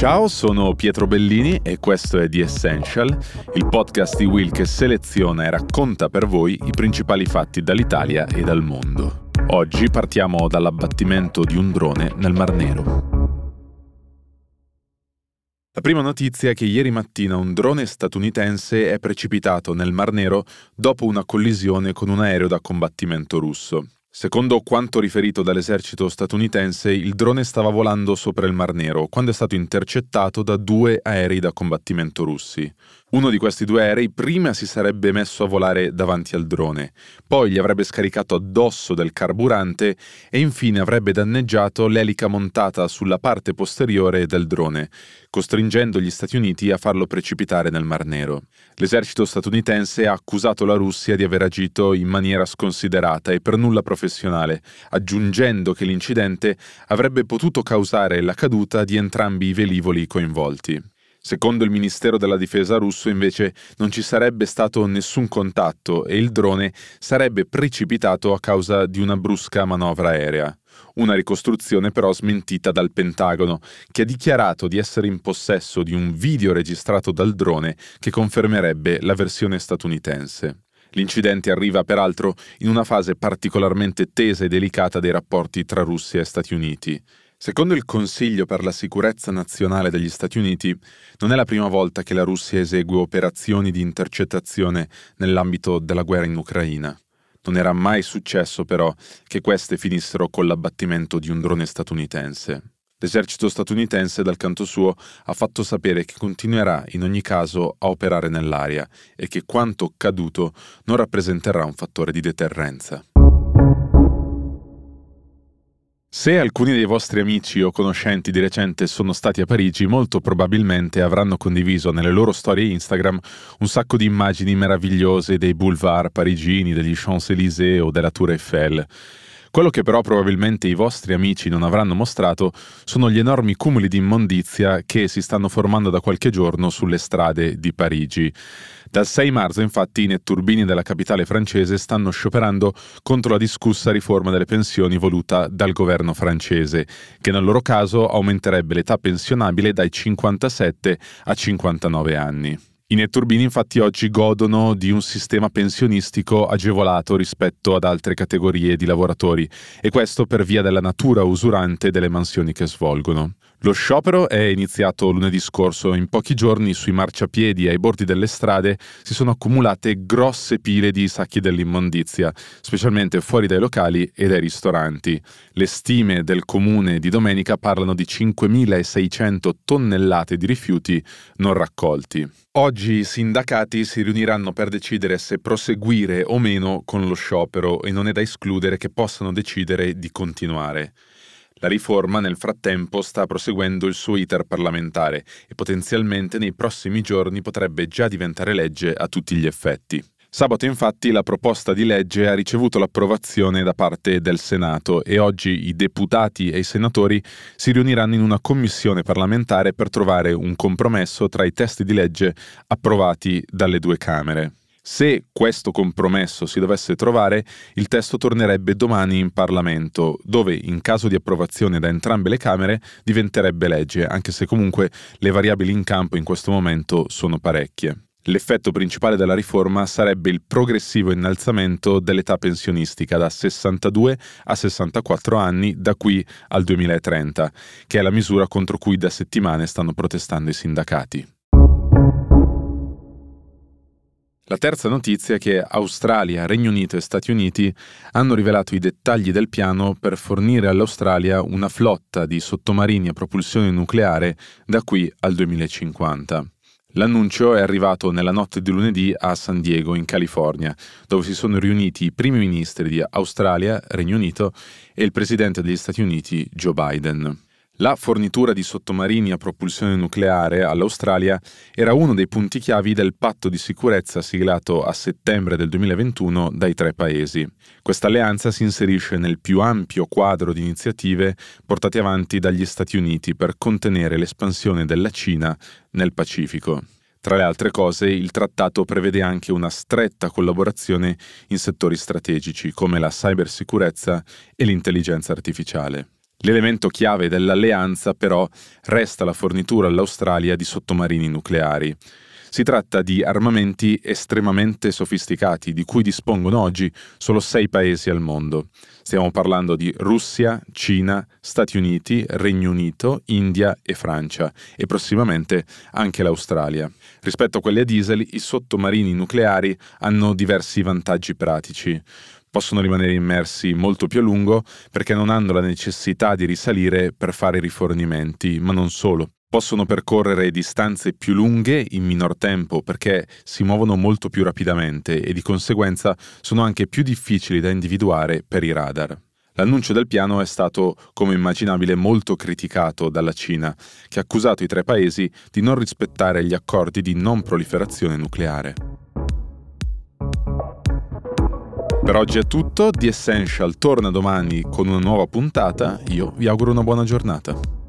Ciao, sono Pietro Bellini e questo è The Essential, il podcast di Will che seleziona e racconta per voi i principali fatti dall'Italia e dal mondo. Oggi partiamo dall'abbattimento di un drone nel Mar Nero. La prima notizia è che ieri mattina un drone statunitense è precipitato nel Mar Nero dopo una collisione con un aereo da combattimento russo. Secondo quanto riferito dall'esercito statunitense, il drone stava volando sopra il Mar Nero quando è stato intercettato da due aerei da combattimento russi. Uno di questi due aerei prima si sarebbe messo a volare davanti al drone, poi gli avrebbe scaricato addosso del carburante e infine avrebbe danneggiato l'elica montata sulla parte posteriore del drone, costringendo gli Stati Uniti a farlo precipitare nel Mar Nero. L'esercito statunitense ha accusato la Russia di aver agito in maniera sconsiderata e per nulla professionale, aggiungendo che l'incidente avrebbe potuto causare la caduta di entrambi i velivoli coinvolti. Secondo il Ministero della Difesa russo invece non ci sarebbe stato nessun contatto e il drone sarebbe precipitato a causa di una brusca manovra aerea. Una ricostruzione però smentita dal Pentagono, che ha dichiarato di essere in possesso di un video registrato dal drone che confermerebbe la versione statunitense. L'incidente arriva peraltro in una fase particolarmente tesa e delicata dei rapporti tra Russia e Stati Uniti. Secondo il Consiglio per la sicurezza nazionale degli Stati Uniti, non è la prima volta che la Russia esegue operazioni di intercettazione nell'ambito della guerra in Ucraina. Non era mai successo però che queste finissero con l'abbattimento di un drone statunitense. L'esercito statunitense, dal canto suo, ha fatto sapere che continuerà in ogni caso a operare nell'area e che quanto accaduto non rappresenterà un fattore di deterrenza. Se alcuni dei vostri amici o conoscenti di recente sono stati a Parigi, molto probabilmente avranno condiviso nelle loro storie Instagram un sacco di immagini meravigliose dei boulevard parigini, degli Champs-Élysées o della Tour Eiffel. Quello che però probabilmente i vostri amici non avranno mostrato sono gli enormi cumuli di immondizia che si stanno formando da qualche giorno sulle strade di Parigi. Dal 6 marzo, infatti, i netturbini della capitale francese stanno scioperando contro la discussa riforma delle pensioni voluta dal governo francese, che nel loro caso aumenterebbe l'età pensionabile dai 57 a 59 anni. I netturbini infatti oggi godono di un sistema pensionistico agevolato rispetto ad altre categorie di lavoratori e questo per via della natura usurante delle mansioni che svolgono. Lo sciopero è iniziato lunedì scorso. In pochi giorni sui marciapiedi ai bordi delle strade si sono accumulate grosse pile di sacchi dell'immondizia, specialmente fuori dai locali e dai ristoranti. Le stime del comune di domenica parlano di 5.600 tonnellate di rifiuti non raccolti. Oggi i sindacati si riuniranno per decidere se proseguire o meno con lo sciopero e non è da escludere che possano decidere di continuare. La riforma nel frattempo sta proseguendo il suo iter parlamentare e potenzialmente nei prossimi giorni potrebbe già diventare legge a tutti gli effetti. Sabato infatti la proposta di legge ha ricevuto l'approvazione da parte del Senato e oggi i deputati e i senatori si riuniranno in una commissione parlamentare per trovare un compromesso tra i testi di legge approvati dalle due Camere. Se questo compromesso si dovesse trovare, il testo tornerebbe domani in Parlamento, dove in caso di approvazione da entrambe le Camere diventerebbe legge, anche se comunque le variabili in campo in questo momento sono parecchie. L'effetto principale della riforma sarebbe il progressivo innalzamento dell'età pensionistica da 62 a 64 anni da qui al 2030, che è la misura contro cui da settimane stanno protestando i sindacati. La terza notizia è che Australia, Regno Unito e Stati Uniti hanno rivelato i dettagli del piano per fornire all'Australia una flotta di sottomarini a propulsione nucleare da qui al 2050. L'annuncio è arrivato nella notte di lunedì a San Diego, in California, dove si sono riuniti i primi ministri di Australia, Regno Unito e il presidente degli Stati Uniti, Joe Biden. La fornitura di sottomarini a propulsione nucleare all'Australia era uno dei punti chiavi del patto di sicurezza siglato a settembre del 2021 dai tre paesi. Questa alleanza si inserisce nel più ampio quadro di iniziative portate avanti dagli Stati Uniti per contenere l'espansione della Cina nel Pacifico. Tra le altre cose, il trattato prevede anche una stretta collaborazione in settori strategici come la cybersicurezza e l'intelligenza artificiale. L'elemento chiave dell'alleanza però resta la fornitura all'Australia di sottomarini nucleari. Si tratta di armamenti estremamente sofisticati di cui dispongono oggi solo sei paesi al mondo. Stiamo parlando di Russia, Cina, Stati Uniti, Regno Unito, India e Francia e prossimamente anche l'Australia. Rispetto a quelli a diesel, i sottomarini nucleari hanno diversi vantaggi pratici possono rimanere immersi molto più a lungo perché non hanno la necessità di risalire per fare rifornimenti, ma non solo. Possono percorrere distanze più lunghe in minor tempo perché si muovono molto più rapidamente e di conseguenza sono anche più difficili da individuare per i radar. L'annuncio del piano è stato, come immaginabile, molto criticato dalla Cina, che ha accusato i tre paesi di non rispettare gli accordi di non proliferazione nucleare. Per oggi è tutto, The Essential torna domani con una nuova puntata, io vi auguro una buona giornata.